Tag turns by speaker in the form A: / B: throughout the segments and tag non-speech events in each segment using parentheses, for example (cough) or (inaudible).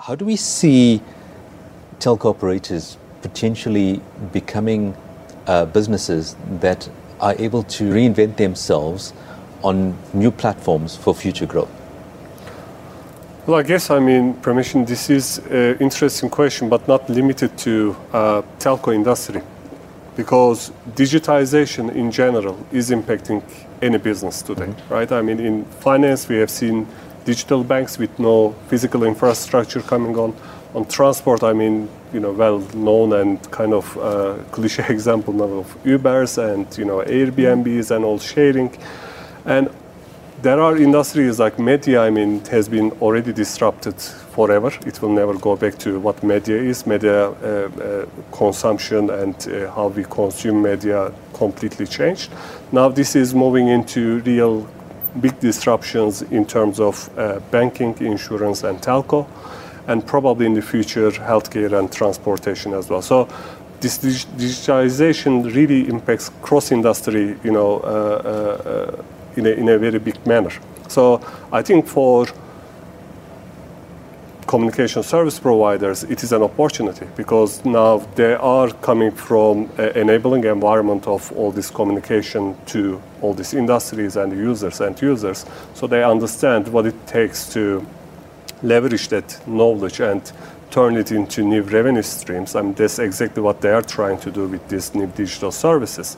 A: how do we see telco operators potentially becoming uh, businesses that are able to reinvent themselves on new platforms for future growth?
B: Well, I guess, I mean, Permission, this is an interesting question, but not limited to uh, telco industry. Because digitization in general is impacting any business today, mm-hmm. right? I mean, in finance, we have seen digital banks with no physical infrastructure coming on. On transport, I mean, you know, well known and kind of uh, (laughs) cliche example now of Ubers and, you know, Airbnbs and all sharing. And there are industries like media, I mean, has been already disrupted forever. It will never go back to what media is. Media uh, uh, consumption and uh, how we consume media completely changed. Now this is moving into real big disruptions in terms of uh, banking, insurance, and telco, and probably in the future healthcare and transportation as well. So this digitalization really impacts cross-industry, you know, uh, uh, in a, in a very big manner. So I think for communication service providers, it is an opportunity because now they are coming from enabling environment of all this communication to all these industries and users and users. So they understand what it takes to leverage that knowledge and turn it into new revenue streams. I mean, that's exactly what they are trying to do with these new digital services.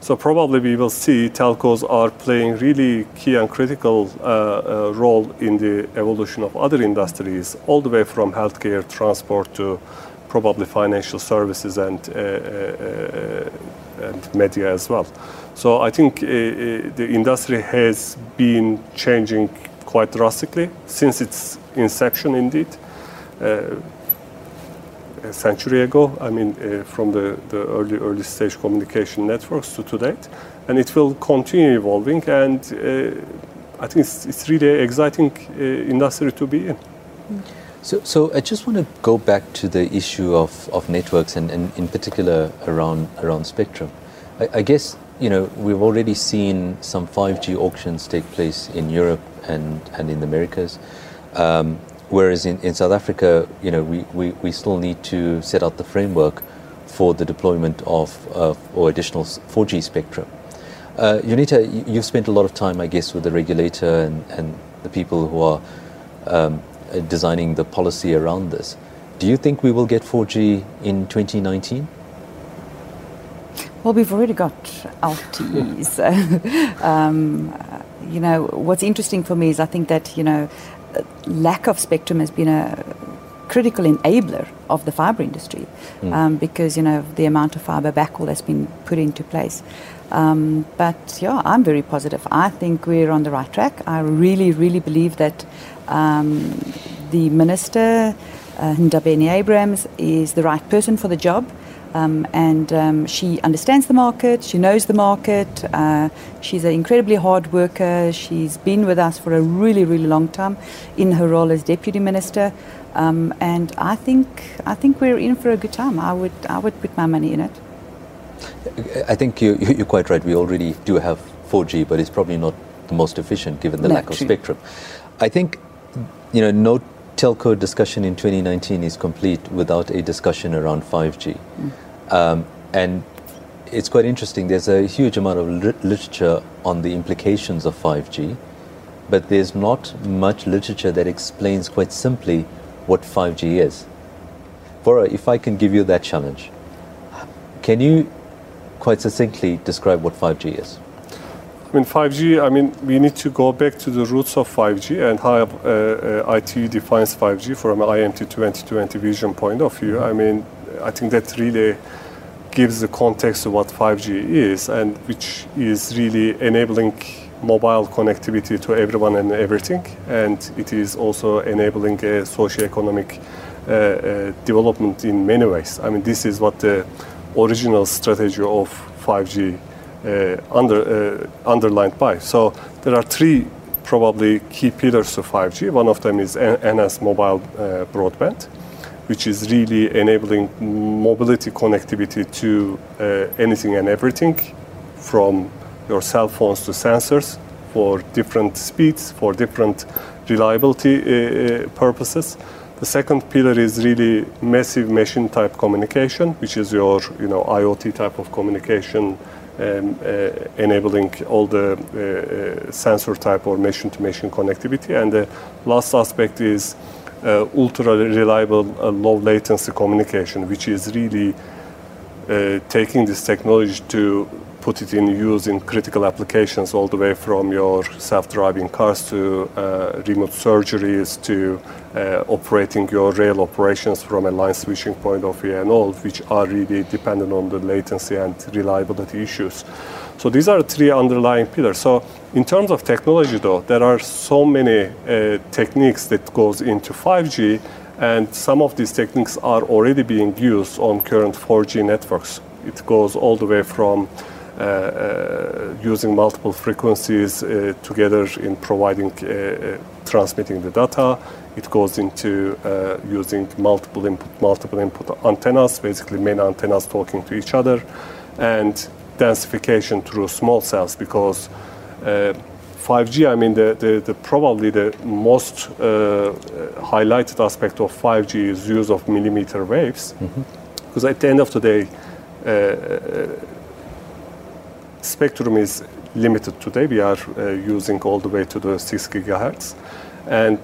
B: So probably we will see telcos are playing really key and critical uh, uh, role in the evolution of other industries, all the way from healthcare, transport to probably financial services and uh, uh, uh and media as well. So I think uh, the industry has been changing quite drastically since its inception, indeed a century ago, I mean, uh, from the, the early, early stage communication networks to today. And it will continue evolving, and uh, I think it's, it's really exciting uh, industry to be in.
A: So, so I just want to go back to the issue of, of networks and, and in particular around, around spectrum. I, I guess, you know, we've already seen some 5G auctions take place in Europe and, and in the Americas. Um, Whereas in, in South Africa, you know, we, we, we still need to set out the framework for the deployment of uh, or additional 4G spectrum. Uh, Jonita, you've spent a lot of time, I guess, with the regulator and, and the people who are um, designing the policy around this. Do you think we will get 4G in 2019?
C: Well, we've already got LTEs. (laughs) um, you know, what's interesting for me is I think that, you know, lack of spectrum has been a critical enabler of the fibre industry mm. um, because you know the amount of fibre backhaul that's been put into place. Um, but yeah, I'm very positive. I think we're on the right track. I really, really believe that um, the minister, uh, Ndabeni Abrahams, is the right person for the job. Um, and um, she understands the market, she knows the market, uh, she's an incredibly hard worker, she's been with us for a really, really long time in her role as Deputy Minister. Um, and I think, I think we're in for a good time. I would, I would put my money in it.
A: I think you, you're quite right. We already do have 4G, but it's probably not the most efficient given the no, lack of spectrum. I think, you know, no telco discussion in 2019 is complete without a discussion around 5G. Mm. Um, and it's quite interesting. There's a huge amount of literature on the implications of 5G, but there's not much literature that explains quite simply what 5G is. Vora, if I can give you that challenge, can you quite succinctly describe what 5G is?
B: I mean, 5G, I mean, we need to go back to the roots of 5G and how uh, uh, ITU defines 5G from an IMT 2020 vision point of view. I mean, I think that really gives the context of what 5G is and which is really enabling mobile connectivity to everyone and everything. And it is also enabling a socio-economic uh, uh, development in many ways. I mean, this is what the original strategy of 5G uh, under, uh, underlined by. So there are three probably key pillars to 5G. One of them is enhanced mobile uh, broadband which is really enabling mobility connectivity to uh, anything and everything from your cell phones to sensors for different speeds, for different reliability uh, uh purposes. The second pillar is really massive machine type communication, which is your you know IoT type of communication, um, uh, enabling all the uh, uh, sensor type or machine to machine connectivity. And the last aspect is ultra reliable low latency communication, which is really taking this technology to put it in use in critical applications all the way from your self-driving cars to uh, remote surgeries to uh, operating your rail operations from a line switching point of view and all, which are really dependent on the latency and reliability issues. So these are three underlying pillars. So in terms of technology though, there are so many uh, techniques that goes into 5G and some of these techniques are already being used on current 4G networks. It goes all the way from using multiple frequencies uh, together in providing, transmitting the data. It goes into using multiple input, multiple input antennas, basically MIMO antennas talking to each other, and densification through small cells because 5G, I mean, the, the, the probably the most uh, highlighted aspect of 5G is use of millimeter waves. Mm-hmm. Because at the end of the day, uh, spectrum is limited today. We are uh, using all the way to the 6 gigahertz. And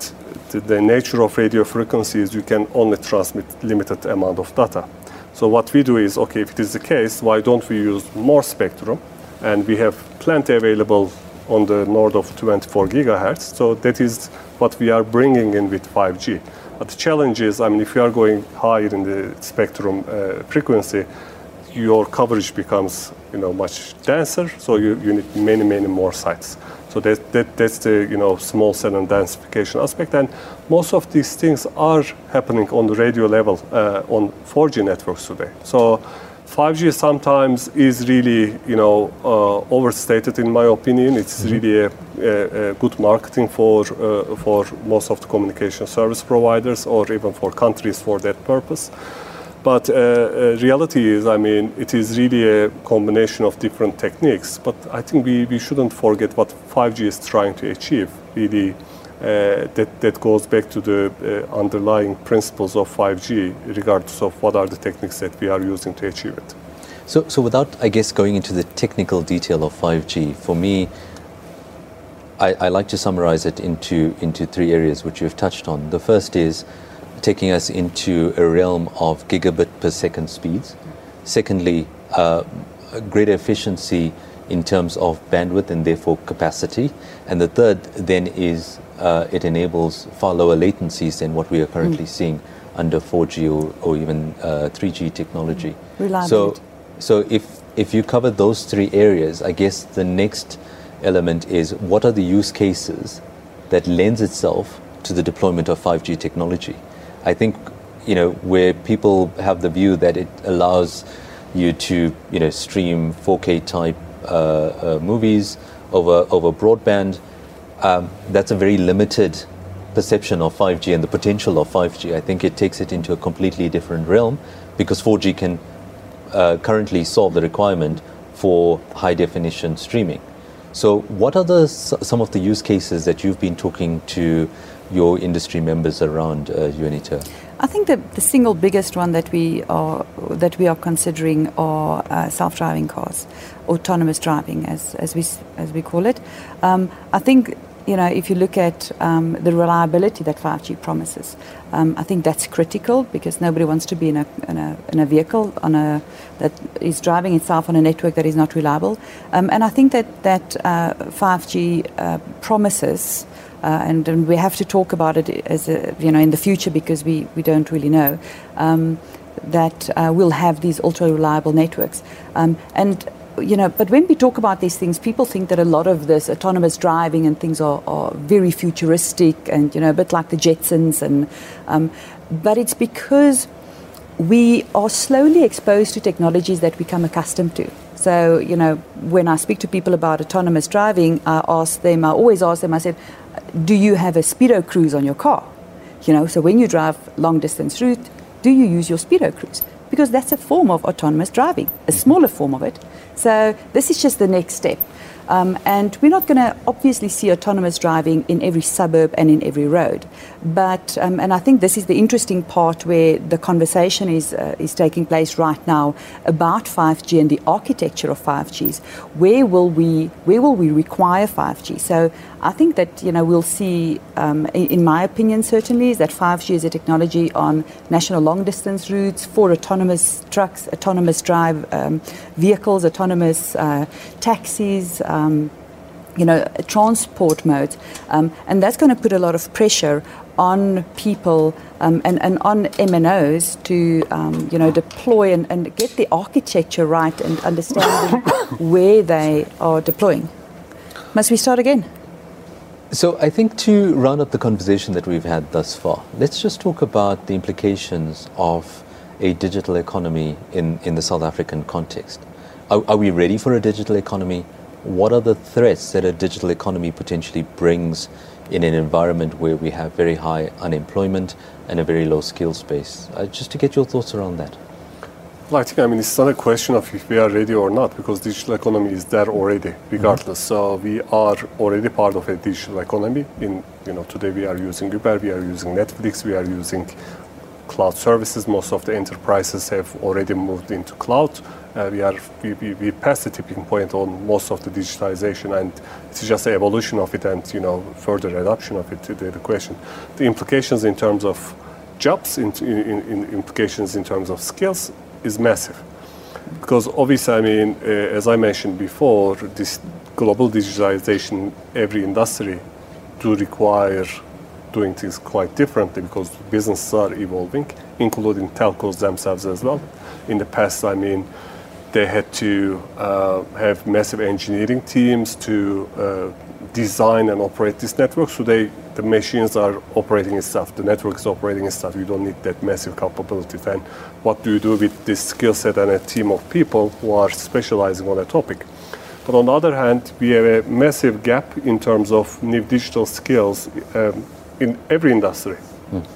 B: the, the, nature of radio frequency is you can only transmit limited amount of data. So what we do is, okay, if it is the case, why don't we use more spectrum? And we have plenty available on the north of 24 gigahertz. So that is what we are bringing in with 5G. But the challenge is, I mean, if you are going higher in the spectrum uh, frequency, your coverage becomes you know much denser, so you, you need many many more sites. So that, that that's the you know small cell and densification aspect, and most of these things are happening on the radio level uh, on 4G networks today. So 5G sometimes is really you know uh, overstated in my opinion. It's mm-hmm. really a, a, a, good marketing for uh, for most of the communication service providers or even for countries for that purpose. But uh, uh, reality is, I mean, it is really a combination of different techniques. But I think we, we shouldn't forget what 5G is trying to achieve. Really, uh, that, that goes back to the uh, underlying principles of 5G, regardless of what are the techniques that we are using to achieve it.
A: So, so without, I guess, going into the technical detail of 5G, for me, I, I like to summarize it into, into three areas which you've touched on. The first is taking us into a realm of gigabit per second speeds. Secondly, uh, greater efficiency in terms of bandwidth and therefore capacity. And the third then is uh, it enables far lower latencies than what we are currently mm. seeing under 4G or, or even uh, 3G technology. So, so if, if you cover those three areas, I guess the next element is what are the use cases that lends itself to the deployment of 5G technology? I think you know where people have the view that it allows you to you know stream 4K type uh, uh, movies over over broadband. Um, that's a very limited perception of 5G and the potential of 5G. I think it takes it into a completely different realm because 4G can uh, currently solve the requirement for high definition streaming. So, what are the, some of the use cases that you've been talking to your industry members around uh, UNITER?
C: I think the, the single biggest one that we are that we are considering are uh, self-driving cars, autonomous driving, as, as we as we call it. Um, I think you know if you look at um, the reliability that 5G promises, um, I think that's critical because nobody wants to be in a, in a, in a vehicle on a that is driving itself on a network that is not reliable. Um, and I think that that uh, 5G uh, promises uh, and, and, we have to talk about it as a, you know in the future because we, we don't really know um, that uh, we'll have these ultra reliable networks. Um, and you know but when we talk about these things people think that a lot of this autonomous driving and things are, are very futuristic and you know a bit like the Jetsons and um, but it's because we are slowly exposed to technologies that we become accustomed to. So, you know, when I speak to people about autonomous driving, I ask them, I always ask them, I said, do you have a speedo cruise on your car? You know, so when you drive long distance route, do you use your speedo cruise? Because that's a form of autonomous driving, a smaller form of it. So this is just the next step. Um, and we're not going to obviously see autonomous driving in every suburb and in every road. But, um, and I think this is the interesting part where the conversation is, uh, is taking place right now about 5G and the architecture of 5Gs. Where will we, where will we require 5G? So I think that, you know, we'll see, um, in, my opinion, certainly, is that 5G is a technology on national long distance routes for autonomous trucks, autonomous drive um, vehicles, autonomous uh, taxis. Um, you know, transport modes, um, and that's going to put a lot of pressure on people um, and, and on MNOs to, um, you know, deploy and, and get the architecture right and understand (coughs) where they are deploying. Must we start again?
A: So I think to round up the conversation that we've had thus far, let's just talk about the implications of a digital economy in, in the South African context. Are, are we ready for a digital economy? What are the threats that a digital economy potentially brings in an environment where we have very high unemployment and a very low skills base? Uh, just to get your thoughts around that.
B: Well, I think I mean it's not a question of if we are ready or not because digital economy is there already, regardless. Mm-hmm. So we are already part of a digital economy. In you know today we are using Uber, we are using Netflix, we are using cloud services. Most of the enterprises have already moved into cloud. Uh, we are we, we, we passed the tipping point on most of the digitalization, and it's just the evolution of it, and you know further adoption of it. The, the question, the implications in terms of jobs, in, in, in implications in terms of skills, is massive. Because obviously, I mean, uh, as I mentioned before, this global digitalization, every industry do require doing things quite differently because businesses are evolving, including telcos themselves as well. In the past, I mean, they had to uh, have massive engineering teams to uh, design and operate this network. So they, the machines are operating itself, the network is operating itself. You don't need that massive capability. Then what do you do with this skill set and a team of people who are specializing on a topic? But on the other hand, we have a massive gap in terms of new digital skills um, in every industry. Mm.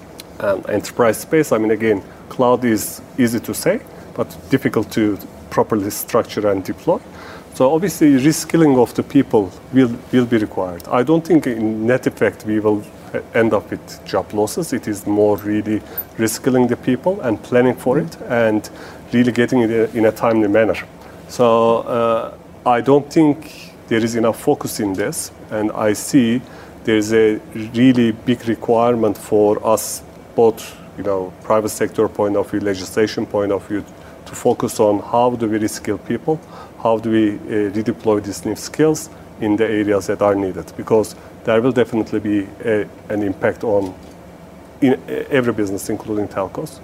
B: And enterprise space, I mean, again, cloud is easy to say, but difficult to properly structure and deploy. So obviously, reskilling of the people will, will be required. I don't think in net effect we will end up with job losses. It is more really reskilling the people and planning for it and really getting it in a timely manner. So uh, I don't think there is enough focus in this, and I see there's a really big requirement for us, both you know, private sector point of view, legislation point of view, to focus on how do we reskill people, how do we uh, redeploy these new skills in the areas that are needed, because there will definitely be a, an impact on in every business, including telcos.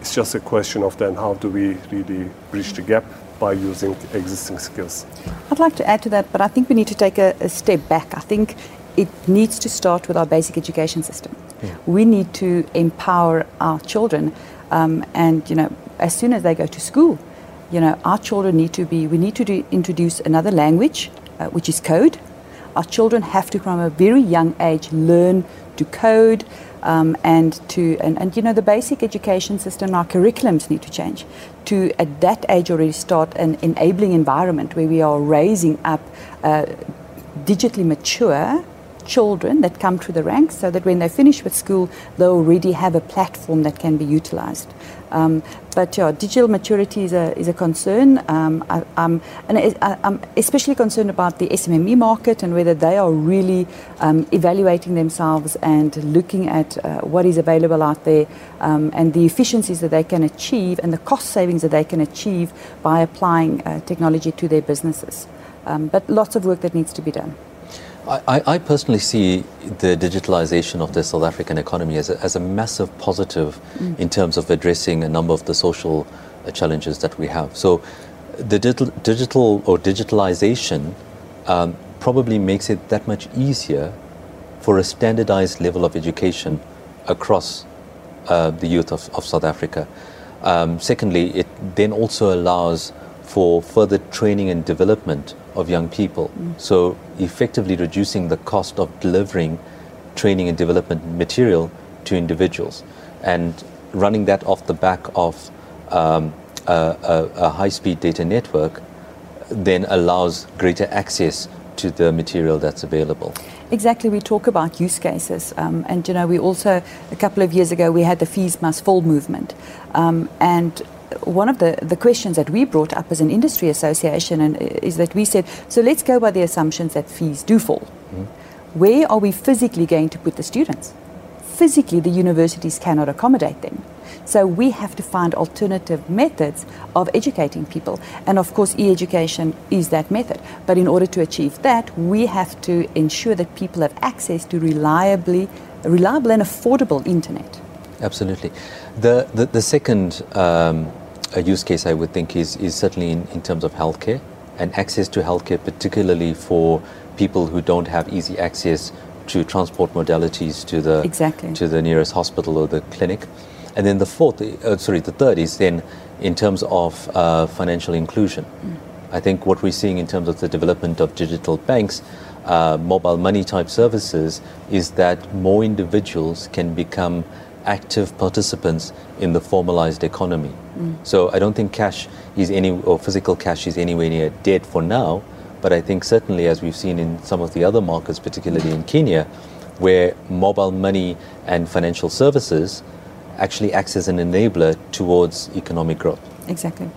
B: It's just a question of then how do we really bridge the gap by using existing skills.
C: I'd like to add to that, but I think we need to take a, a step back. I think it needs to start with our basic education system. Yeah. We need to empower our children, um, and you know, as soon as they go to school, you know, our children need to be. We need to do, introduce another language, uh, which is code. Our children have to, from a very young age, learn to code. Um, and to and, and you know the basic education system our curriculums need to change to at that age already start an enabling environment where we are raising up uh, digitally mature children that come through the ranks so that when they finish with school, they already have a platform that can be utilized. Um, but yeah, digital maturity is a, is a concern. Um, I, and I, am especially concerned about the SMME market and whether they are really um, evaluating themselves and looking at uh, what is available out there um, and the efficiencies that they can achieve and the cost savings that they can achieve by applying uh, technology to their businesses. Um, but lots of work that needs to be done.
A: I, I, personally see the digitalization of the South African economy as a, as a massive positive mm. in terms of addressing a number of the social uh, challenges that we have. So, the digital, digital or digitalization um, probably makes it that much easier for a standardized level of education across uh, the youth of, of South Africa. Um, secondly, it then also allows for further training and development of young people. Mm. So, effectively reducing the cost of delivering training and development material to individuals and running that off the back of um, a, a, a high speed data network then allows greater access to the material that's available.
C: Exactly, we talk about use cases, um, and you know, we also a couple of years ago we had the fees must fall movement, um, and one of the, the questions that we brought up as an industry association and, is that we said, so let's go by the assumptions that fees do fall. Mm. Where are we physically going to put the students? Physically, the universities cannot accommodate them. So we have to find alternative methods of educating people. And of course, e education is that method. But in order to achieve that, we have to ensure that people have access to reliably, reliable and affordable internet.
A: Absolutely. The, the, the second um, use case I would think is, is certainly in, in terms of healthcare and access to healthcare, particularly for people who don't have easy access to transport modalities to the
C: exactly.
A: to the nearest hospital or the clinic. And then the fourth, uh, sorry, the third is then in terms of uh, financial inclusion. Mm. I think what we're seeing in terms of the development of digital banks, uh, mobile money type services, is that more individuals can become active participants in the formalized economy. Mm. So I don't think cash is any, or physical cash is anywhere near dead for now, but I think certainly as we've seen in some of the other markets, particularly in Kenya, where mobile money and financial services actually acts as an enabler towards economic growth.
C: Exactly.